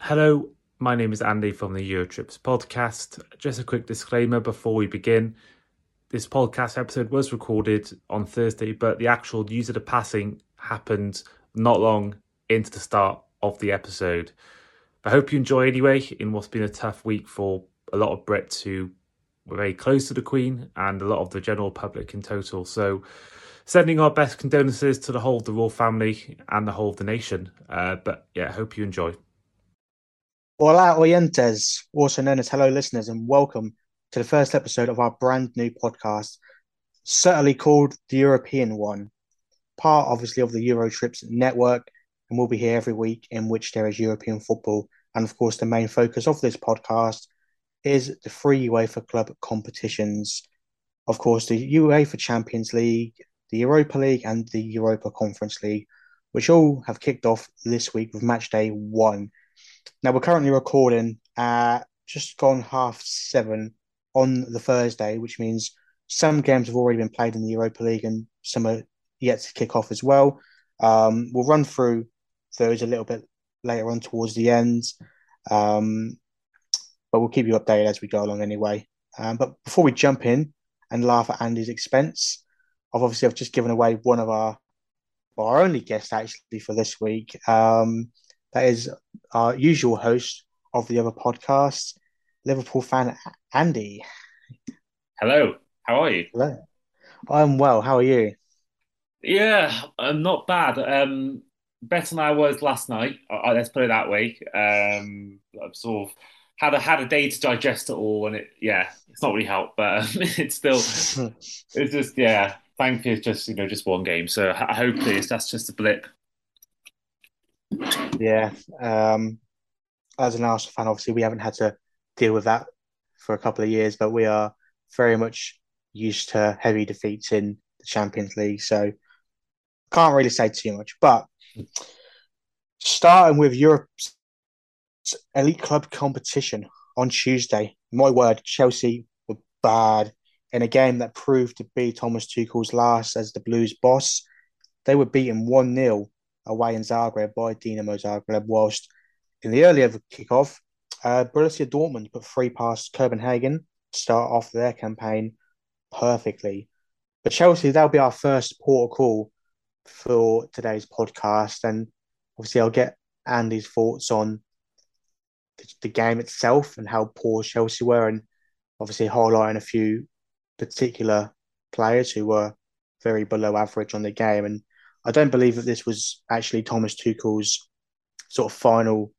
Hello, my name is Andy from the Eurotrips podcast. Just a quick disclaimer before we begin. This podcast episode was recorded on Thursday, but the actual news of the passing happened not long into the start of the episode. I hope you enjoy anyway in what's been a tough week for a lot of Brits who were very close to the Queen and a lot of the general public in total. So, sending our best condolences to the whole of the royal family and the whole of the nation. Uh, but yeah, hope you enjoy. Hola oyentes, also known as hello listeners, and welcome to the first episode of our brand new podcast, certainly called the European one, part obviously of the Eurotrips network, and we'll be here every week in which there is European football. And of course, the main focus of this podcast is the free UEFA club competitions. Of course, the UEFA Champions League, the Europa League, and the Europa Conference League, which all have kicked off this week with match day one now we're currently recording at just gone half seven on the Thursday, which means some games have already been played in the Europa League and some are yet to kick off as well. Um, we'll run through those a little bit later on towards the end, um, but we'll keep you updated as we go along anyway. Um, but before we jump in and laugh at Andy's expense, I've obviously I've just given away one of our our only guest actually for this week. Um, that is our usual host of the other podcast, Liverpool fan Andy. Hello, how are you? Hello. I'm well. How are you? Yeah, I'm not bad. Um, better than I was last night. Uh, let's put it that way. Um, I've sort of had a had a day to digest it all, and it yeah, it's not really helped, but um, it's still it's just yeah. Thankfully, it's just you know just one game, so hopefully that's just a blip. Yeah. Um, as an Arsenal fan, obviously, we haven't had to deal with that for a couple of years, but we are very much used to heavy defeats in the Champions League. So can't really say too much. But starting with Europe's elite club competition on Tuesday, my word, Chelsea were bad in a game that proved to be Thomas Tuchel's last as the Blues boss. They were beaten 1 0 away in Zagreb by Dinamo Zagreb, whilst in the earlier kickoff, uh, Borussia Dortmund put three past Copenhagen to start off their campaign perfectly. But Chelsea, that'll be our first port call for today's podcast. And obviously, I'll get Andy's thoughts on the, the game itself and how poor Chelsea were, and obviously highlighting a few particular players who were very below average on the game. And I don't believe that this was actually Thomas Tuchel's sort of final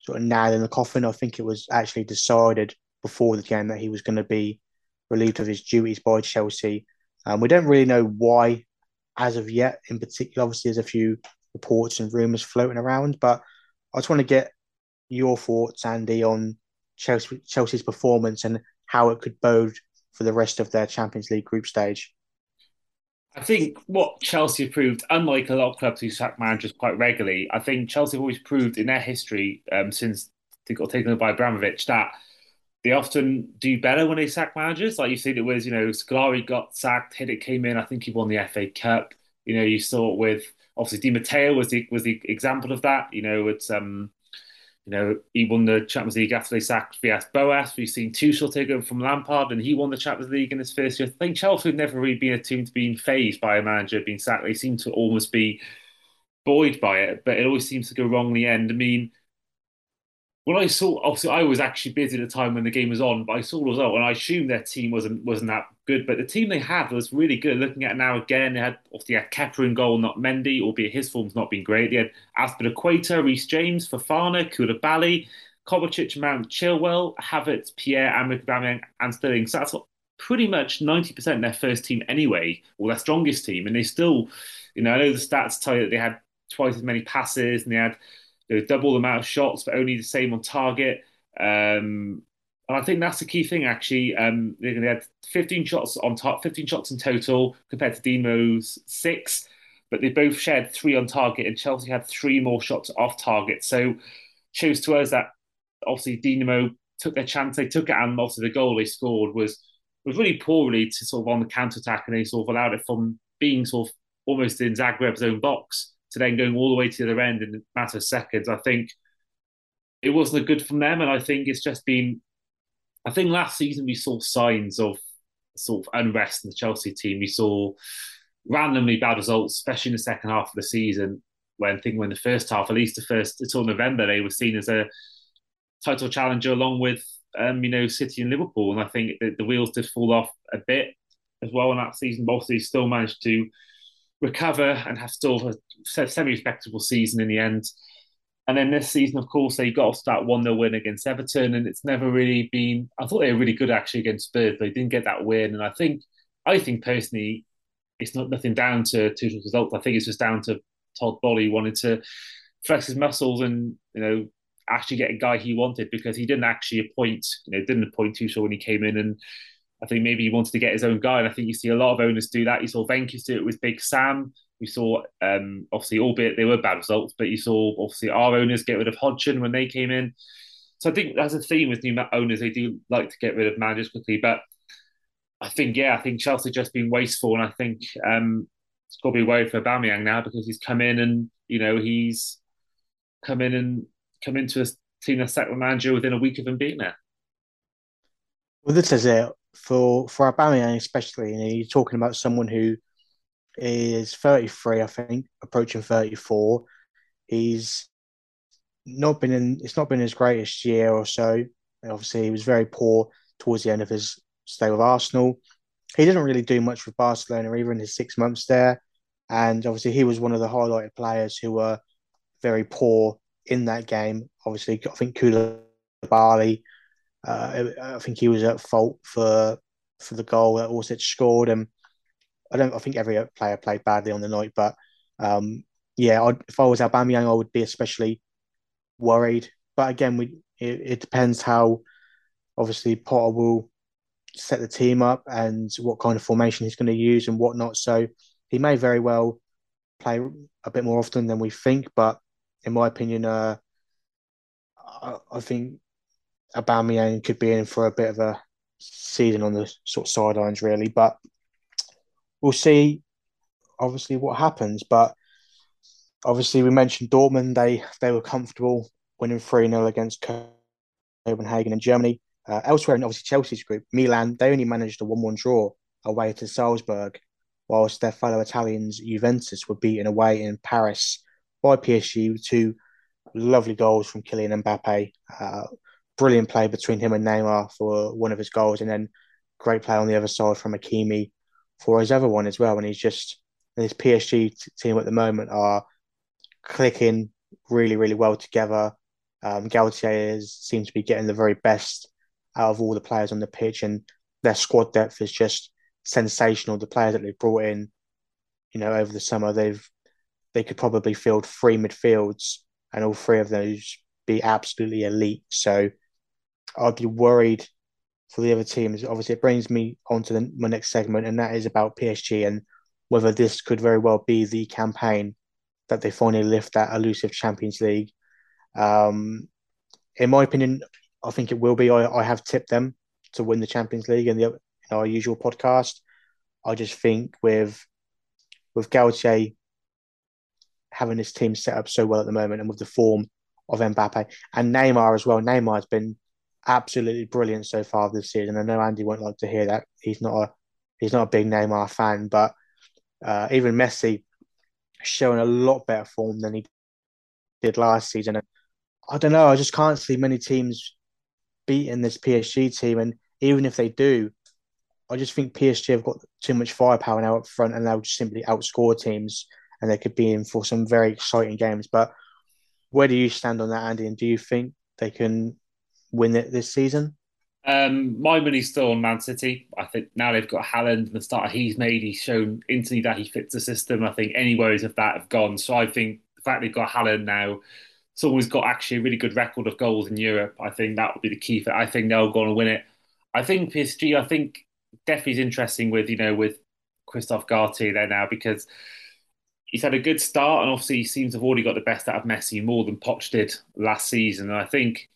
sort of nail in the coffin. I think it was actually decided before the game that he was going to be relieved of his duties by Chelsea. Um, we don't really know why as of yet, in particular. Obviously, there's a few reports and rumours floating around, but I just want to get your thoughts, Andy, on Chelsea, Chelsea's performance and how it could bode for the rest of their Champions League group stage. I think what Chelsea have proved, unlike a lot of clubs who sack managers quite regularly, I think Chelsea have always proved in their history um, since they got taken over by Abramovich that they often do better when they sack managers. Like you see, it was, you know, Scolari got sacked, Hiddink came in, I think he won the FA Cup. You know, you saw it with obviously Di Matteo was the was the example of that. You know, it's um you know, he won the Champions League after they sacked Villas Boas. We've seen Tuchel take over from Lampard, and he won the Champions League in his first year. I think Chelsea have never really been a team to be phased by a manager being sacked. They seem to almost be buoyed by it, but it always seems to go wrong in the end. I mean, when I saw, obviously, I was actually busy at the time when the game was on, but I saw the result, and I assumed their team wasn't wasn't that good. But the team they had was really good. Looking at now again, they had obviously had Kepa in goal, not Mendy, albeit his form's not been great. They had Azpilicueta, Reece James, Fofana, Koulibaly, Kovacic, Mount, Chilwell, Havertz, Pierre, Aubameyang, and Sterling. So that's pretty much ninety percent their first team anyway, or their strongest team, and they still, you know, I know the stats tell you that they had twice as many passes and they had double the amount of shots, but only the same on target. Um, and I think that's the key thing, actually. Um, they had 15 shots on top, 15 shots in total compared to Dinamo's six, but they both shared three on target, and Chelsea had three more shots off target. So shows to us that obviously Dinamo took their chance, they took it, and also the goal they scored was was really poorly to sort of on the counter attack, and they sort of allowed it from being sort of almost in Zagreb's own box to then going all the way to the other end in a matter of seconds. I think it wasn't good from them, and I think it's just been. I think last season we saw signs of sort of unrest in the Chelsea team. We saw randomly bad results, especially in the second half of the season. When thinking when the first half, at least the first until November, they were seen as a title challenger along with um, you know City and Liverpool, and I think the, the wheels did fall off a bit as well in that season. But obviously, still managed to recover and have still a semi-respectable season in the end. And then this season, of course, they got off that 1 0 win against Everton, and it's never really been. I thought they were really good actually against Spurs, but they didn't get that win. And I think, I think personally, it's not nothing down to Tuchel's results. I think it's just down to Todd Boehly wanted to flex his muscles and you know actually get a guy he wanted because he didn't actually appoint, you know, didn't appoint Tuchel when he came in, and I think maybe he wanted to get his own guy. And I think you see a lot of owners do that. You saw Venky's do it with Big Sam. We saw, um, obviously, albeit they were bad results, but you saw obviously our owners get rid of Hodgson when they came in. So I think that's a theme with new owners. They do like to get rid of managers quickly, but I think yeah, I think Chelsea just been wasteful, and I think um, it's got to be worried for Aubameyang now because he's come in and you know he's come in and come into a team that's the manager within a week of him being there. Well, this is it for for Aubameyang especially. You know, you're talking about someone who is 33, I think, approaching 34. He's not been in. It's not been his greatest year or so. Obviously, he was very poor towards the end of his stay with Arsenal. He didn't really do much with Barcelona either in his six months there, and obviously he was one of the highlighted players who were very poor in that game. Obviously, I think Koulibaly, uh, I think he was at fault for for the goal that Orsic scored, and I don't. I think every player played badly on the night, but um, yeah, I'd, if I was Aubameyang, I would be especially worried. But again, we it, it depends how obviously Potter will set the team up and what kind of formation he's going to use and whatnot. So he may very well play a bit more often than we think, but in my opinion, uh, I, I think Aubameyang could be in for a bit of a season on the sort of sidelines, really. But we'll see, obviously, what happens. But obviously, we mentioned Dortmund; they they were comfortable winning three 0 against Copenhagen in Germany. Uh, elsewhere in obviously Chelsea's group, Milan they only managed a one-one draw away to Salzburg, whilst their fellow Italians Juventus were beaten away in Paris by PSG with two lovely goals from Kylian Mbappe. Uh, brilliant play between him and Neymar for one of his goals, and then great play on the other side from Hakimi for his other one as well. And he's just his PSG team at the moment are clicking really, really well together. Um, Galtier is, seems to be getting the very best out of all the players on the pitch, and their squad depth is just sensational. The players that they've brought in, you know, over the summer, they've they could probably field three midfields and all three of those be absolutely elite. So I'd be worried for the other teams. Obviously, it brings me on to the, my next segment, and that is about PSG and whether this could very well be the campaign that they finally lift that elusive Champions League. Um, in my opinion, I think it will be. I, I have tipped them to win the Champions League in, the, in our usual podcast. I just think with with Galtier having his team set up so well at the moment and with the form of Mbappe and Neymar as well. Neymar has been absolutely brilliant so far this season. I know Andy won't like to hear that. He's not a he's not a big Neymar fan, but uh, even Messi showing a lot better form than he did last season. And I don't know. I just can't see many teams beating this PSG team, and even if they do, I just think PSG have got too much firepower now up front, and they'll just simply outscore teams and they could be in for some very exciting games. But where do you stand on that, Andy? And do you think they can win it this season? Um, my money's still on Man City. I think now they've got Haaland and the start he's made, he's shown instantly that he fits the system. I think any worries of that have gone. So I think the fact they've got Haaland now, someone's got actually a really good record of goals in Europe. I think that would be the key for. I think they'll go on and win it. I think PSG. I think definitely is interesting with you know with Christophe Galtier there now because he's had a good start, and obviously he seems to have already got the best out of Messi more than Poch did last season. And I think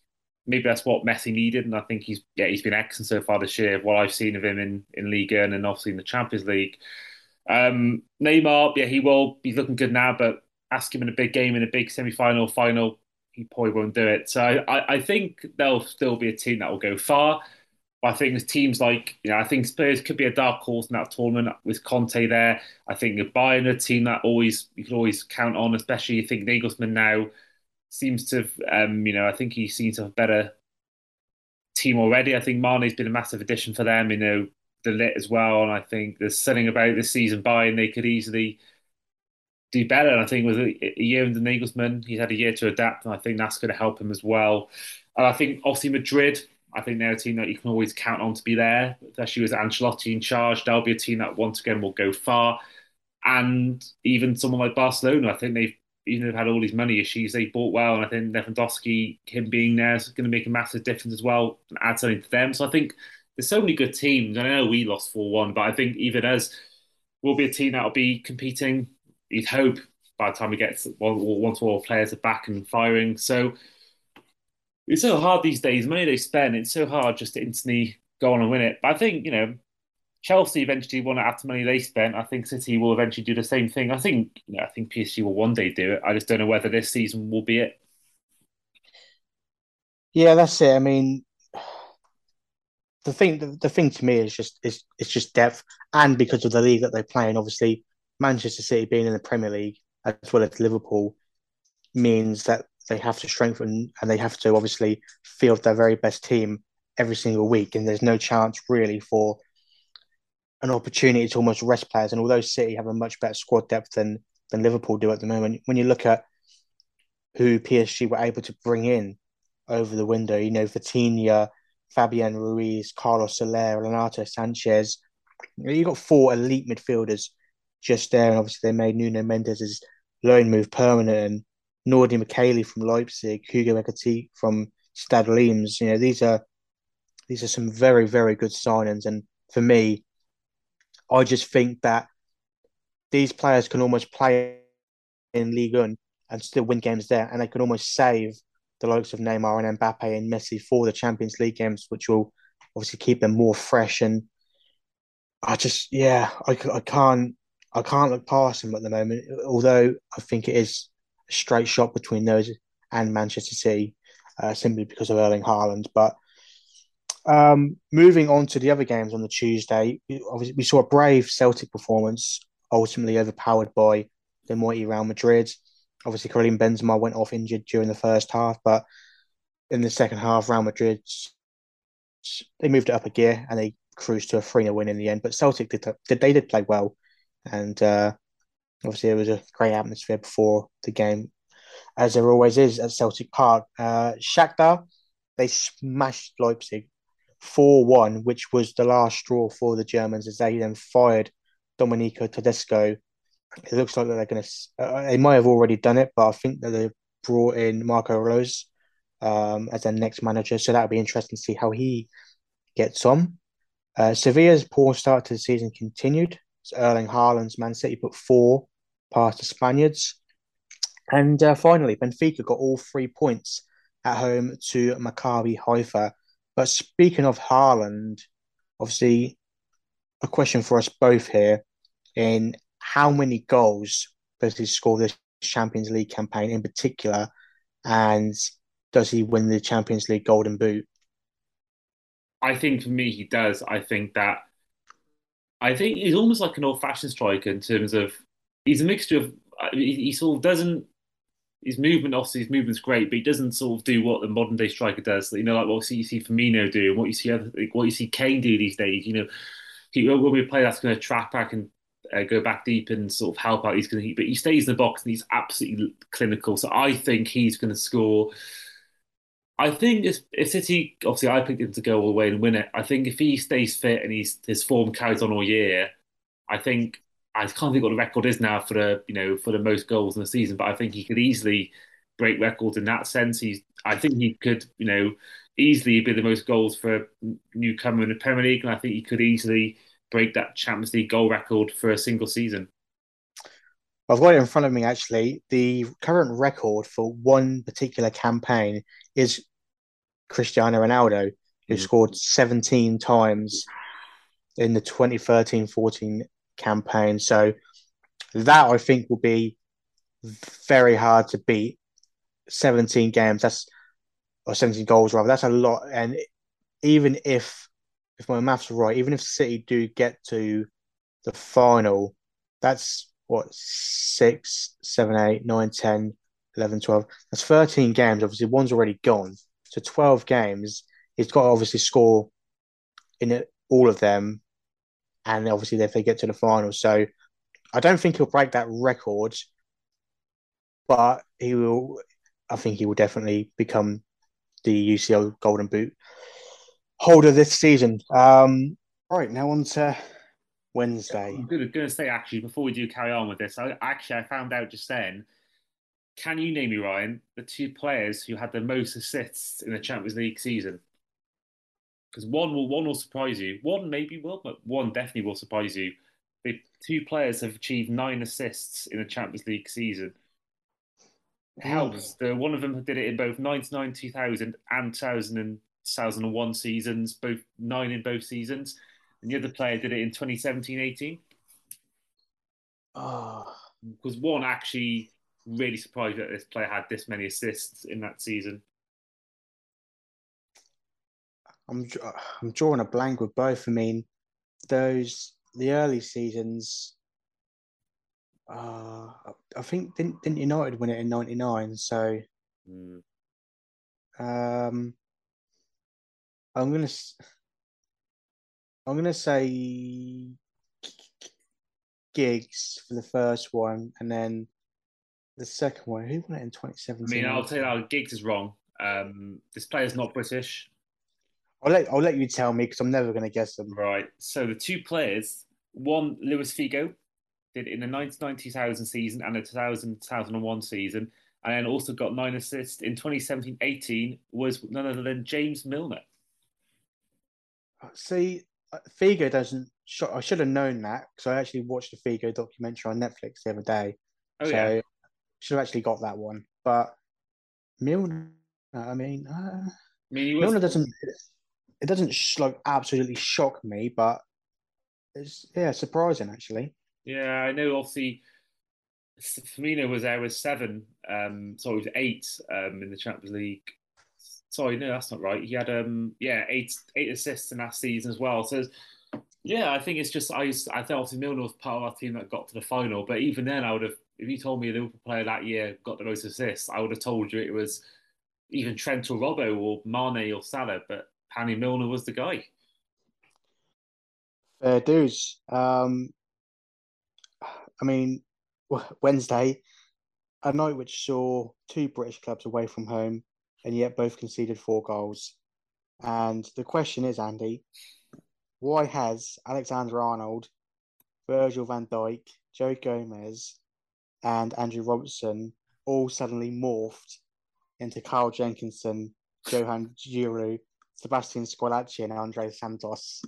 maybe that's what Messi needed, and I think he's yeah he's been excellent so far this year. What I've seen of him in in Liga and then obviously in the Champions League. Um, Neymar, yeah, he will. He's looking good now, but ask him in a big game in a big semi-final, final, he probably won't do it. So I, I think there'll still be a team that will go far. But I think teams like, you know, I think Spurs could be a dark horse in that tournament with Conte there. I think Bayern, a team that always you can always count on, especially you think Nagelsmann now seems to, um, you know, I think he seems to have a better team already. I think Mane's been a massive addition for them, you know, De Ligt as well. And I think there's something about this season by, and they could easily do better. And I think with a, year under Nagelsmann, he's had a year to adapt, and I think that's going to help him as well. And I think obviously Madrid, I think they're a team that you can always count on to be there, especially with Ancelotti in charge. They'll be a team that once again will go far. And even someone like Barcelona, I think they've even though they've had all these money issues, they bought well, and I think Lewandowski, him being there, is going to make a massive difference as well and add something to them. So I think there's so many good teams. I know we lost four one, but I think even as we'll be a team that will be competing. You'd hope by the time we get one or once all players are back and firing. So it's so hard these days. Money they spend, it's so hard just to instantly go on and win it. But I think you know Chelsea eventually want to add money they spent. I think City will eventually do the same thing. I think you know, I think PSG will one day do it. I just don't know whether this season will be it. Yeah, that's it. I mean, the thing the, the thing to me is just is it's just depth, and because of the league that they play in, obviously Manchester City being in the Premier League as well as Liverpool means that they have to strengthen and they have to obviously field their very best team every single week, and there's no chance really for an opportunity to almost rest players. And although City have a much better squad depth than than Liverpool do at the moment, when you look at who PSG were able to bring in over the window, you know, Vitinha, Fabian Ruiz, Carlos Soler, Renato Sanches. you got four elite midfielders just there. And obviously, they made Nuno Mendes' loan move permanent. And Nordi Mukiele from Leipzig, Hugo Ekitike from Stade Reims. You know, these are these are some very, very good signings. And for me, I just think that these players can almost play in Ligue 1 and still win games there, and they can almost save the likes of Neymar and Mbappe and Messi for the Champions League games, which will obviously keep them more fresh. And I just, yeah, I, I can't, I can't look past them at the moment. Although I think it is a straight shot between those and Manchester City, uh, simply because of Erling Haaland. But um, moving on to the other games on the Tuesday, obviously we saw a brave Celtic performance, ultimately overpowered by the mighty Real Madrid. Obviously, Karim Benzema went off injured during the first half, but in the second half, Real Madrid they moved it up a gear and they cruised to a 3 0 win in the end. But Celtic did, they did play well, and uh, obviously it was a great atmosphere before the game, as there always is at Celtic Park. Uh, Shakhtar they smashed Leipzig 4 1, which was the last straw for the Germans as they then fired Domenico Tedesco. It looks like they're going to, uh, they might have already done it, but I think that they brought in Marco Rose um, as their next manager. So that'll be interesting to see how he gets on. Uh, Sevilla's poor start to the season continued. So Erling Haaland's Man City put four past the Spaniards. And uh, finally, Benfica got all three points at home to Maccabi Haifa. But speaking of Haaland, obviously, a question for us both here in how many goals does he score this Champions League campaign in particular, and does he win the Champions League Golden Boot? I think for me, he does. I think that I think he's almost like an old-fashioned striker in terms of he's a mixture of he, he sort of doesn't his movement, obviously, his movement's great, but he doesn't sort of do what the modern day striker does. You know, like what you see Firmino do, and what you see other, like what you see Kane do these days. You know, he when we play that's going to track back and uh, go back deep and sort of help out. He's going to, but he stays in the box and he's absolutely clinical. So I think he's going to score. I think if, if City, obviously, I picked him to go all the way and win it. I think if he stays fit and he's his form carries on all year, I think I can't think what the record is now for the you know for the most goals in the season, but I think he could easily break records in that sense. He's I think he could you know easily be the most goals for a newcomer in the Premier League, and I think he could easily break that Champions League goal record for a single season. I've got it in front of me actually. The current record for one particular campaign is Cristiano Ronaldo, who mm. scored 17 times in the 2013 14 campaign. So that I think will be very hard to beat. 17 games. That's or 17 goals rather. That's a lot. And even if if my maths are right, even if City do get to the final, that's what six, seven, eight, nine, 10, 11, 12. That's 13 games. Obviously, one's already gone. So 12 games. He's got to obviously score in all of them. And obviously, if they get to the final. So I don't think he'll break that record, but he will. I think he will definitely become the UCL Golden Boot holder this season. Um, right now on to Wednesday. I'm going to say actually before we do carry on with this, I actually I found out just then. Can you name me Ryan the two players who had the most assists in the Champions League season? Because one will one will surprise you. One maybe will, but one definitely will surprise you. The two players have achieved nine assists in the Champions League season. Helps. The, one of them did it in both 99 2000 and 2000 2001 seasons, both nine in both seasons. And the other player did it in 2017 18. Oh. Because one actually really surprised that this player had this many assists in that season. I'm I'm drawing a blank with both. I mean, those the early seasons. Uh, I think didn't didn't United win it in '99? So, mm. um, I'm gonna I'm gonna say Giggs for the first one, and then the second one. Who won it in 2017? I mean, I'll tell you now, Giggs is wrong. Um, this player's not British. I'll let I'll let you tell me because I'm never going to guess them. Right. So the two players, one Luis Figo, did in the 1990-2000 season and the 2000 2001 season, and then also got nine assists in 2017-18 was none other than James Milner. See, uh, Figo doesn't. I should have known that because I actually watched the Figo documentary on Netflix the other day. Oh so yeah. Should have actually got that one, but Milner. I mean, uh, I mean, was... Milner doesn't. It doesn't sh- like absolutely shock me, but it's yeah surprising actually. Yeah, I know. Obviously, Firmino was there with seven. Um, sorry, it was eight um, in the Champions League sorry, no, that's not right. He had um yeah eight eight assists in that season as well. So yeah, I think it's just I I thought obviously Milner was part of our team that got to the final, but even then I would have if you told me a Liverpool player that year got the most assists, I would have told you it was even Trent or Robbo or Mane or Salah, but Panny Milner was the guy. Fair dues. Um, I mean, Wednesday, a night which saw two British clubs away from home and yet both conceded four goals. And the question is, Andy, why has Alexander Arnold, Virgil van Dijk, Joe Gomez, and Andrew Robertson all suddenly morphed into Carl Jenkinson, Johan Djourou, Sebastian Squillaci, and Andre Santos?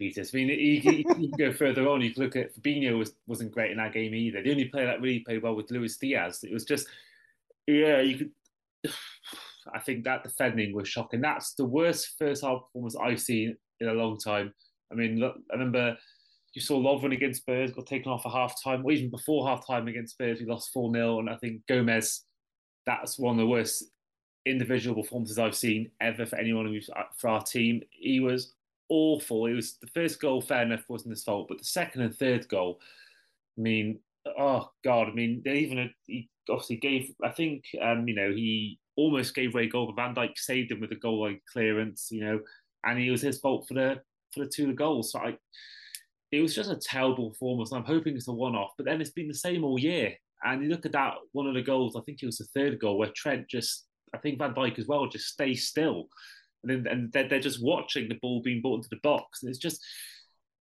Jesus, I mean, you, you, can go further on. You can look at Fabinho was wasn't great in that game either. The only player that really played well was Luis Diaz. It was just, yeah, you could. I think that defending was shocking. That's the worst first half performance I've seen in a long time. I mean, look, I remember you saw Lovren against Spurs got taken off at half time, or even before half time against Spurs, we lost 4 0. And I think Gomez, that's one of the worst individual performances I've seen ever for anyone uh, for our team. He was awful. It was the first goal, fair enough, wasn't his fault, but the second and third goal, I mean, oh God, I mean, they even he obviously gave. I think um, you know he almost gave away goal, but Van Dijk saved him with a goal line clearance, you know, and it was his fault for the for the two goals. So I, it was just a terrible performance. I'm hoping it's a one off, but then it's been the same all year. And you look at that one of the goals, I think it was the third goal where Trent just, I think Van Dijk as well, just stays still, and then and they're, they're just watching the ball being brought into the box, and it's just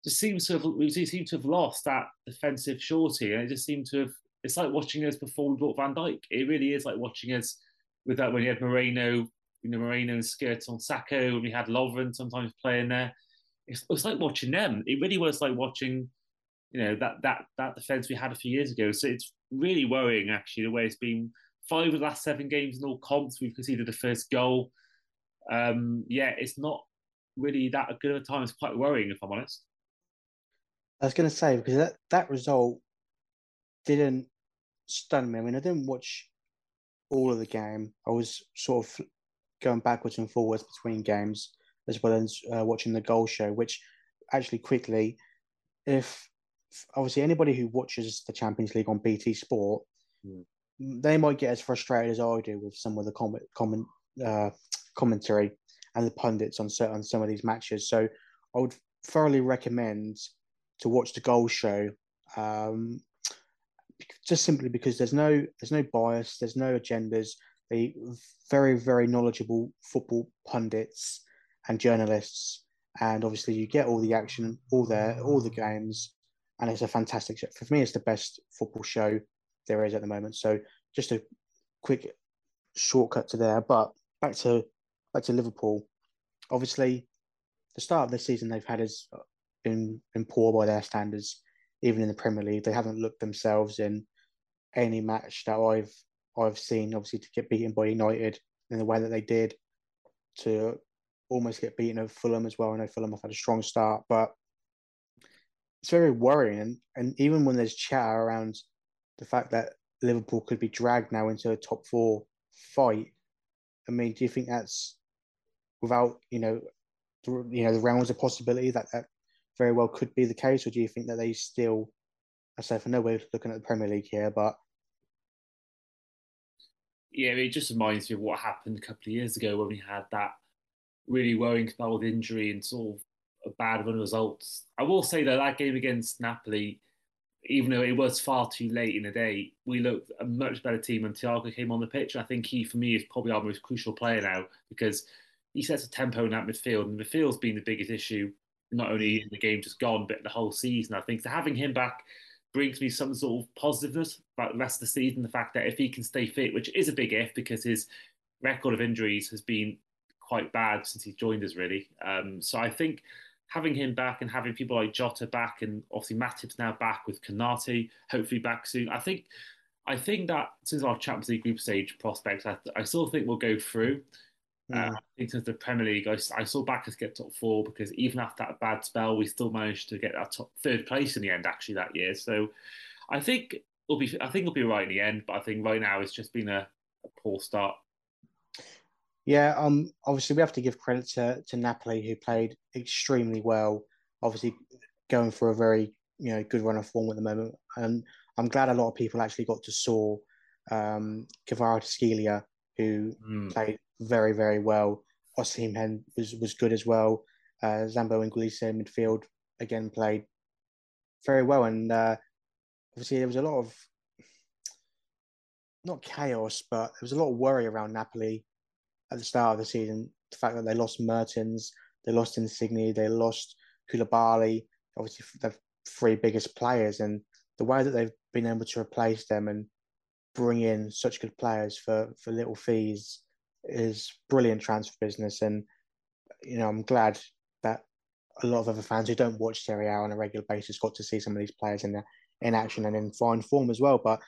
just seems to have we seem to have lost that defensive shorty, and it just seemed to have. It's like watching us before we brought Van Dijk. It really is like watching us with that when you had Moreno, you know, Moreno and Skirt on Sakho, and we had Lovren sometimes playing there. It's, it's like watching them. It really was like watching, you know, that that that defense we had a few years ago. So it's really worrying actually the way it's been. Five of the last seven games in all comps, we've conceded the first goal. Um, yeah, it's not really that good of a time. It's quite worrying, if I'm honest. I was going to say because that that result didn't stun me. I mean, I didn't watch all of the game. I was sort of going backwards and forwards between games as well as uh, watching the goal show, which actually quickly, if obviously anybody who watches the Champions League on BT Sport, mm. They might get as frustrated as I do with some of the comment, comment uh, commentary and the pundits on certain some of these matches. So I would thoroughly recommend to watch the goal show. Um, just simply because there's no there's no bias, there's no agendas. They very very knowledgeable football pundits and journalists, and obviously you get all the action, all there, all the games, and it's a fantastic show. For me, it's the best football show there is at the moment. So just a quick shortcut to there, but back to back to Liverpool. Obviously, the start of the season they've had has been, been poor by their standards. Even in the Premier League, they haven't looked themselves in any match that I've I've seen. Obviously, to get beaten by United in the way that they did, to almost get beaten over Fulham as well. I know Fulham have had a strong start, but it's very worrying. And, and even when there's chatter around the fact that Liverpool could be dragged now into a top four fight, I mean, do you think that's without you know, the, you know, the realms of possibility that that very well could be the case, or do you think that they still? I say for no way looking at the Premier League here, but yeah, it just reminds me of what happened a couple of years ago when we had that really worrying spell with injury and sort of a bad run of results. I will say though that game against Napoli, even though it was far too late in the day, we looked a much better team when Thiago came on the pitch. I think he, for me, is probably our most crucial player now because he sets a tempo in that midfield, and the midfield's been the biggest issue, not only in the game just gone, but the whole season. I think so having him back brings me some sort of positiveness about the rest of the season. The fact that if he can stay fit, which is a big if because his record of injuries has been quite bad since he joined us, really. Um, so I think having him back and having people like Jota back and obviously Matip's now back with Konate, hopefully back soon. I think I think that since our Champions League group stage prospects, I, I still think we'll go through. Yeah. Uh, in terms of the Premier League, I, I saw backers get top four because even after that bad spell, we still managed to get that top third place in the end actually that year. So I think it'll be I think it'll be right in the end, but I think right now it's just been a, a poor start. Yeah, um, obviously we have to give credit to, to Napoli who played extremely well. Obviously, going for a very you know good run of form at the moment, and I'm glad a lot of people actually got to saw um, Kvaratskhelia who mm. played very very well. Osimhen was was good as well. Uh, Zambo Anguissa in midfield again played very well, and uh, obviously there was a lot of not chaos, but there was a lot of worry around Napoli at the start of the season. The fact that they lost Mertens, they lost Insigne, they lost Koulibaly, obviously the three biggest players, and the way that they've been able to replace them and bring in such good players for for little fees is brilliant transfer business. And you know, I'm glad that a lot of other fans who don't watch Serie A on a regular basis got to see some of these players in the, in action and in fine form as well. But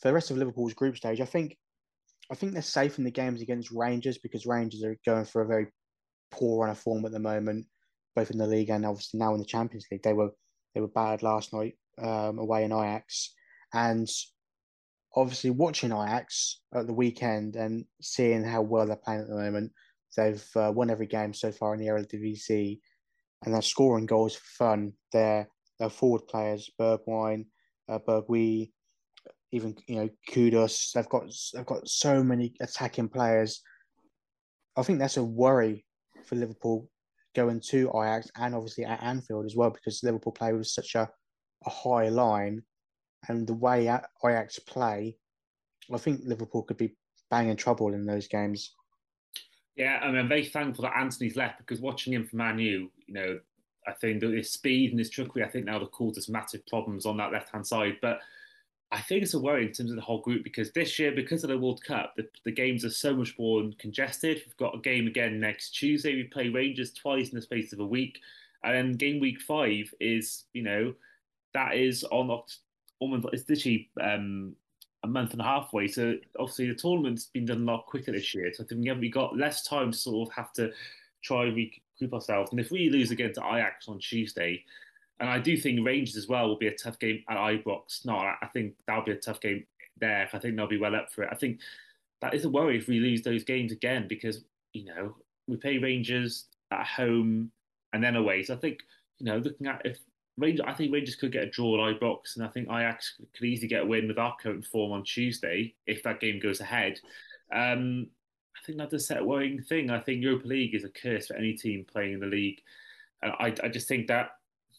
for the rest of Liverpool's group stage, I think I think they're safe in the games against Rangers because Rangers are going for a very poor run of form at the moment, both in the league and obviously now in the Champions League. They were they were bad last night um, away in Ajax, and obviously watching Ajax at the weekend and seeing how well they're playing at the moment. They've uh, won every game so far in the Eredivisie, and they're scoring goals for fun. They're they're forward players, Bergwijn, uh, Bergui, even you know Kudus. They've got they've got so many attacking players. I think that's a worry for Liverpool going to Ajax and obviously at Anfield as well because Liverpool play with such a, a high line and the way Ajax play, I think Liverpool could be banging trouble in those games. Yeah, I mean, I'm very thankful that Antony's left because watching him from Man U, you know, I think his speed and his trickery, I think now have caused us massive problems on that left hand side. But I think it's a worry in terms of the whole group because this year, because of the World Cup, the, the games are so much more congested. We've got a game again next Tuesday. We play Rangers twice in the space of a week. And then game week five is, you know, that is on almost, it's literally um, a month and a half away. So obviously the tournament's been done a lot quicker this year. So I think we have got less time to sort of have to try and recoup ourselves. And if we lose again to Ajax on Tuesday, and I do think Rangers as well will be a tough game at Ibrox. No, I think that'll be a tough game there. I think they'll be well up for it. I think that is a worry if we lose those games again because you know we play Rangers at home and then away. So I think you know looking at if Rangers, I think Rangers could get a draw at Ibrox, and I think Ajax could easily get a win with our current form on Tuesday if that game goes ahead. Um, I think that does set a worrying thing. I think Europa League is a curse for any team playing in the league, and I, I just think that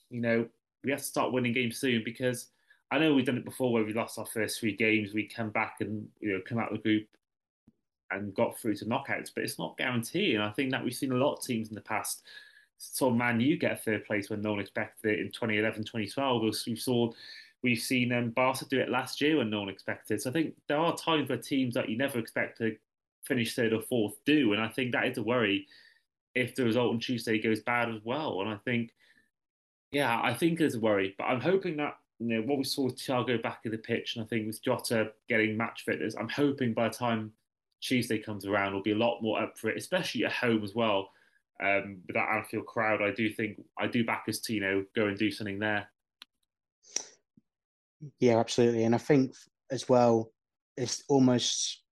you know we have to start winning games soon because I know we've done it before where we lost our first three games, we come back and you know come out of the group and got through to knockouts, but it's not guaranteed. And I think that we've seen a lot of teams in the past. So Man you get third place when no one expected it in 2011, 2012. We saw we've seen um, Barca do it last year when no one expected. So I think there are times where teams that you never expect to finish third or fourth do, and I think that is a worry if the result on Tuesday goes bad as well. And I think, yeah, I think there's a worry, but I'm hoping that you know what we saw with Thiago back in the pitch, and I think with Jota getting match fitness, I'm hoping by the time Tuesday comes around, we'll be a lot more up for it, especially at home as well. Um, with that Anfield crowd, I do think I do back us to you know go and do something there. Yeah, absolutely, and I think as well, it's almost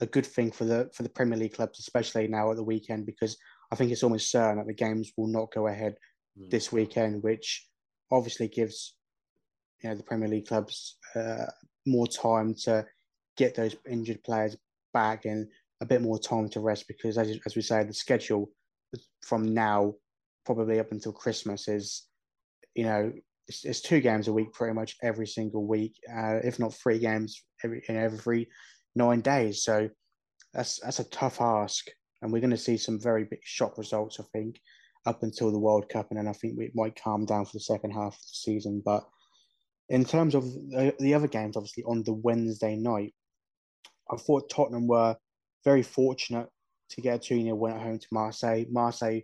a good thing for the for the Premier League clubs, especially now at the weekend, because I think it's almost certain that the games will not go ahead mm. this weekend, which obviously gives you know the Premier League clubs uh, more time to get those injured players back and a bit more time to rest because as, as we say the schedule from now probably up until Christmas is you know it's, it's two games a week pretty much every single week uh, if not three games every in every nine days so that's that's a tough ask and we're going to see some very big shock results I think up until the World Cup, and then I think it might calm down for the second half of the season. But in terms of the, the other games, obviously on the Wednesday night, I thought Tottenham were very fortunate to get a 2 0 win at home to Marseille. Marseille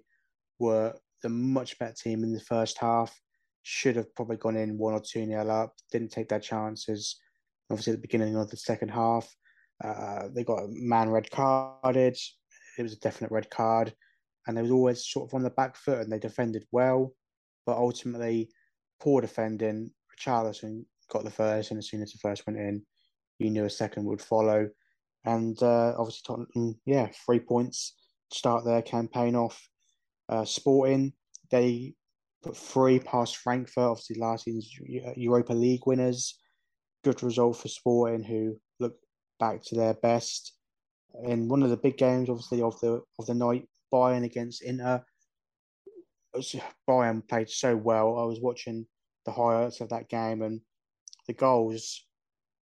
were the much better team in the first half, should have probably gone in 1 or 2 0 up, didn't take their chances. Obviously, at the beginning of the second half, uh, they got a man red carded. It was a definite red card and they was always sort of on the back foot and they defended well, but ultimately poor defending. Richarlison got the first, and as soon as the first went in, you knew a second would follow. And uh, obviously Tottenham, yeah, three points start their campaign off. Uh, Sporting, they put three past Frankfurt, obviously last season's Europa League winners. Good result for Sporting, who look back to their best. In one of the big games, obviously of the of the night, Bayern against Inter. Bayern played so well. I was watching the highlights of that game and the goals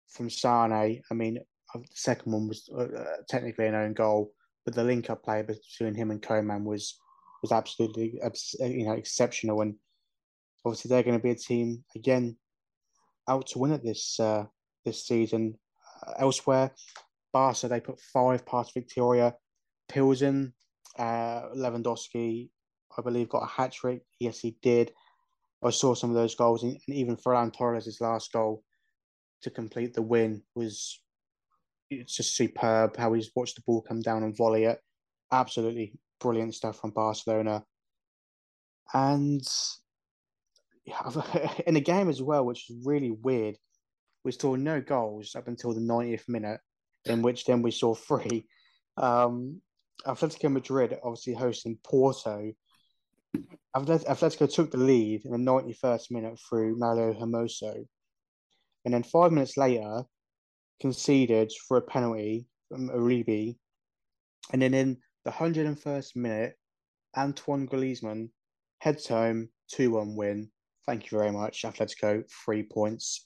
from Sane. I mean, uh, the second one was uh, technically an own goal, but the link-up play between him and Coman was was absolutely you know exceptional. And obviously, they're going to be a team again out to win it this uh, this season. Uh, elsewhere, Barca they put five past Viktoria. Pilsen uh, Lewandowski, I believe, got a hat trick. Yes, he did. I saw some of those goals, and even Ferran Torres' last goal to complete the win was it's just superb. How he's watched the ball come down and volley it, absolutely brilliant stuff from Barcelona. And in a game as well, which is really weird, we saw no goals up until the 90th minute, in which then we saw three. Um, Atletico Madrid obviously hosting Porto. Atletico took the lead in the 91st minute through Mario Hermoso. And then five minutes later, conceded for a penalty from Uribe. And then in the 101st minute, Antoine Griezmann heads home 2 1 win. Thank you very much, Atletico, three points.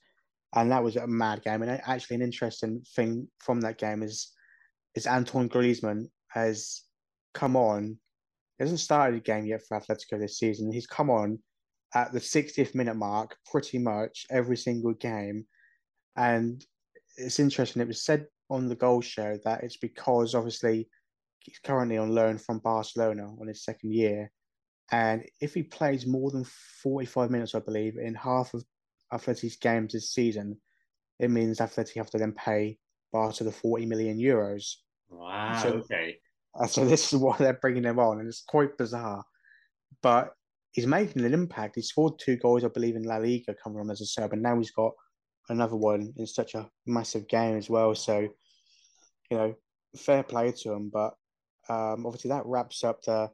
And that was a mad game. And actually, an interesting thing from that game is is Antoine Griezmann has come on. He hasn't started a game yet for Atletico this season. He's come on at the 60th minute mark pretty much every single game. And it's interesting. It was said on the goal show that it's because obviously he's currently on loan from Barcelona on his second year. And if he plays more than 45 minutes, I believe, in half of Atleti's games this season, it means Atleti have to then pay Barca the 40 million euros. Wow. So, okay. Uh, so this is why they're bringing him on, and it's quite bizarre. But he's making an impact. He scored two goals, I believe, in La Liga coming on as a sub, and now he's got another one in such a massive game as well. So you know, fair play to him. But um, obviously that wraps up the,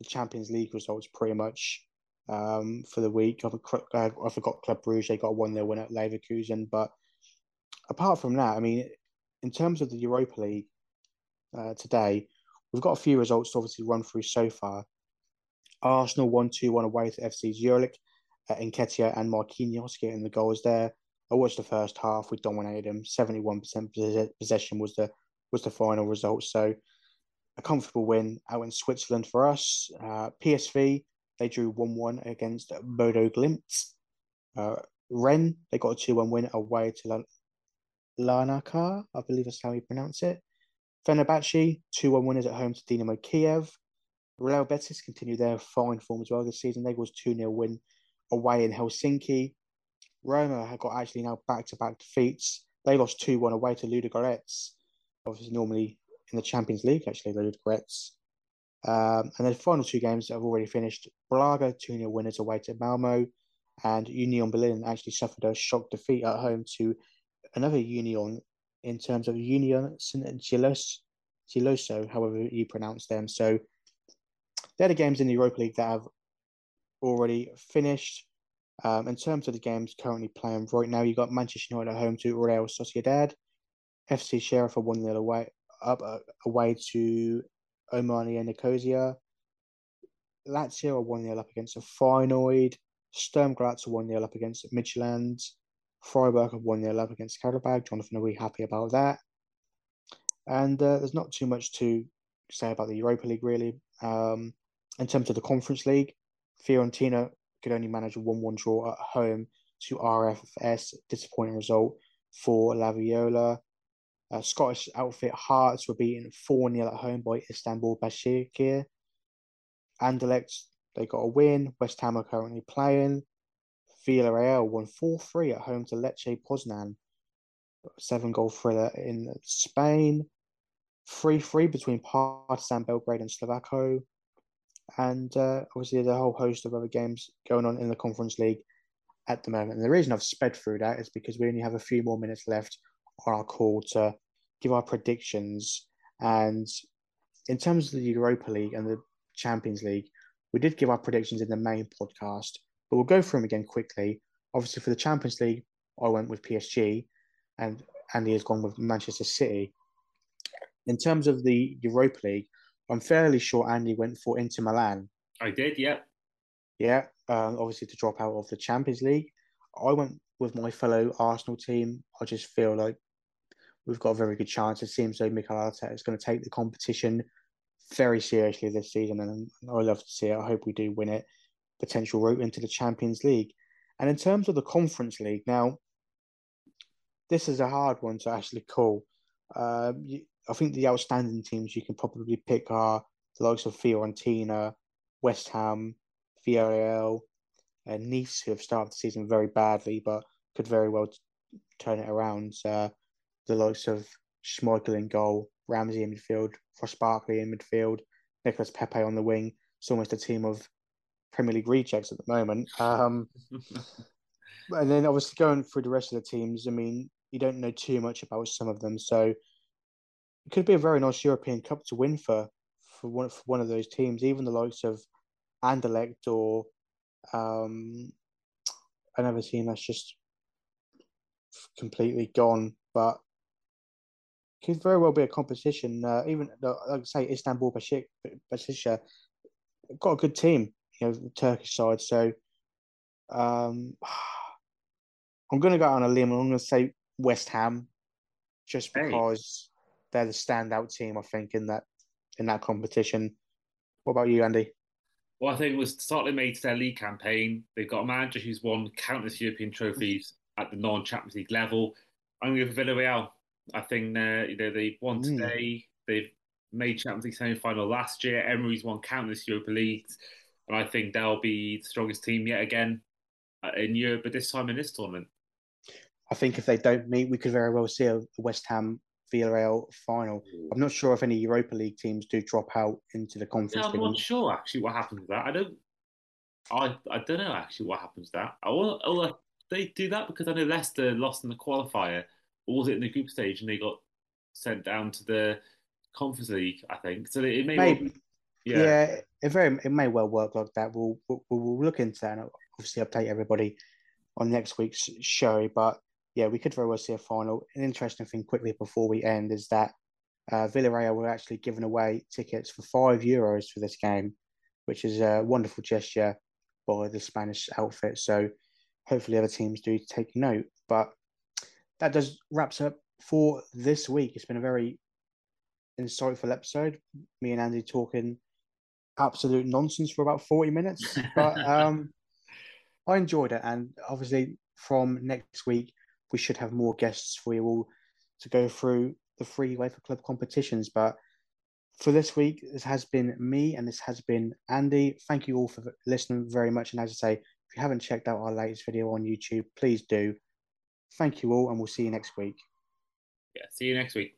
the Champions League results pretty much um, for the week. I, I forgot Club Brugge; they got a one 0 win at Leverkusen. But apart from that, I mean, in terms of the Europa League uh, today, we've got a few results to obviously run through so far. Arsenal 1 2 1 away to FC Zurich. Uh, Nketiah and Marquinhos getting the goals there. I watched the first half. We dominated them. Seventy one percent possession was the was the final result. So a comfortable win out in Switzerland for us. Uh, PSV they drew one one against Bodo Glimt. Uh, Rennes they got a two one win away to Larnaca. I believe that's how you pronounce it. Fenerbahce two one winners at home to Dynamo Kiev. Real Betis continue their fine form as well this season. They was 2 0 win away in Helsinki. Roma have got actually now back to back defeats. They lost 2 1 away to Ludogorets. Obviously, normally in the Champions League, actually, Ludogorets. Um, and the final two games have already finished Braga 2 0 winners away to Malmo. And Union Berlin actually suffered a shock defeat at home to another Union in terms of Union St. Geloso, however you pronounce them. So they're the games in the Europa League that have already finished. Um, in terms of the games currently playing right now, you've got Manchester United at home to Real Sociedad, FC Sheriff are 1 0 away, up uh, away to Omonia Nicosia. Lazio are 1 0 up against a Feyenoord. Sturm Graz are 1 0 up against Midtjylland. Freiburg are 1 0 up against Karabag. Jonathan, are we happy about that? And uh, there's not too much to say about the Europa League, really. Um, in terms of the Conference League, Fiorentina could only manage a 1 1 draw at home to RFS. Disappointing result for La Viola. Uh, Scottish outfit Hearts were beaten 4 0 at home by Istanbul Başakşehir. Anderlecht, they got a win. West Ham are currently playing. Villarreal won 4 3 at home to Lech Poznan. Seven goal thriller in Spain. 3 3 between Partizan Belgrade and Slovácko and uh, obviously there's a whole host of other games going on in the Conference League at the moment. And the reason I've sped through that is because we only have a few more minutes left on our call to give our predictions. And in terms of the Europa League and the Champions League, we did give our predictions in the main podcast, but we'll go through them again quickly. Obviously, for the Champions League, I went with PSG, and Andy has gone with Manchester City. In terms of the Europa League, I'm fairly sure Andy went for Inter Milan. I did, yeah. Yeah, um, obviously to drop out of the Champions League. I went with my fellow Arsenal team. I just feel like we've got a very good chance. It seems like Mikel Arteta is going to take the competition very seriously this season, and I love to see it. I hope we do win it. Potential route into the Champions League. And in terms of the Conference League, now this is a hard one to actually call. Uh, I think the outstanding teams you can probably pick are the likes of Fiorentina, West Ham, Villarreal, and Nice, who have started the season very badly, but could very well turn it around. Uh, the likes of Schmeichel in goal, Ramsey in midfield, Ross Barkley in midfield, Nicolas Pepe on the wing. It's almost a team of Premier League rejects at the moment. Um, and then obviously going through the rest of the teams, I mean, you don't know too much about some of them. So it could be a very nice European Cup to win for for one for one of those teams, even the likes of Anderlecht or um, another team that's just completely gone. But could very well be a competition. Uh, even like I say, Istanbul Başakşehir got a good team, you know, the Turkish side. So um, I'm going to go on a limb. I'm going to say West Ham, just because they're the standout team, I think, in that in that competition. What about you, Andy? Well, I think it was starting made to their league campaign. They've got a manager who's won countless European trophies at the non-Champions League level. I'm going to go for Villarreal. I think uh, you know they've won mm. today. They've made Champions League semi-final last year. Emery's won countless Europa Leagues, and I think they'll be the strongest team yet again uh, in Europe. But this time in this tournament, I think if they don't meet, we could very well see a West Ham Villarreal final. I'm not sure if any Europa League teams do drop out into the conference. Yeah, I'm not sure actually what happens to that. I don't. I I don't know actually what happens to that. I want. Oh, they do that because I know Leicester lost in the qualifier, or was it in the group stage and they got sent down to the Conference League. I think so. It may Maybe. well, Yeah, yeah. it very it may well work like that. We'll, we'll we'll look into that and obviously update everybody on next week's show. But yeah, we could very well see a final. An interesting thing quickly before we end is that uh, Villarreal were actually giving away tickets for five euros for this game, which is a wonderful gesture by the Spanish outfit. So hopefully other teams do take note. But that does wraps up for this week. It's been a very insightful episode. Me and Andy talking absolute nonsense for about 40 minutes. But um, I enjoyed it. And obviously, from next week, we should have more guests for you all to go through the free UEFA Club competitions. But for this week, this has been me and this has been Andy. Thank you all for listening very much. And as I say, if you haven't checked out our latest video on YouTube, please do. Thank you all, and we'll see you next week. Yeah. See you next week.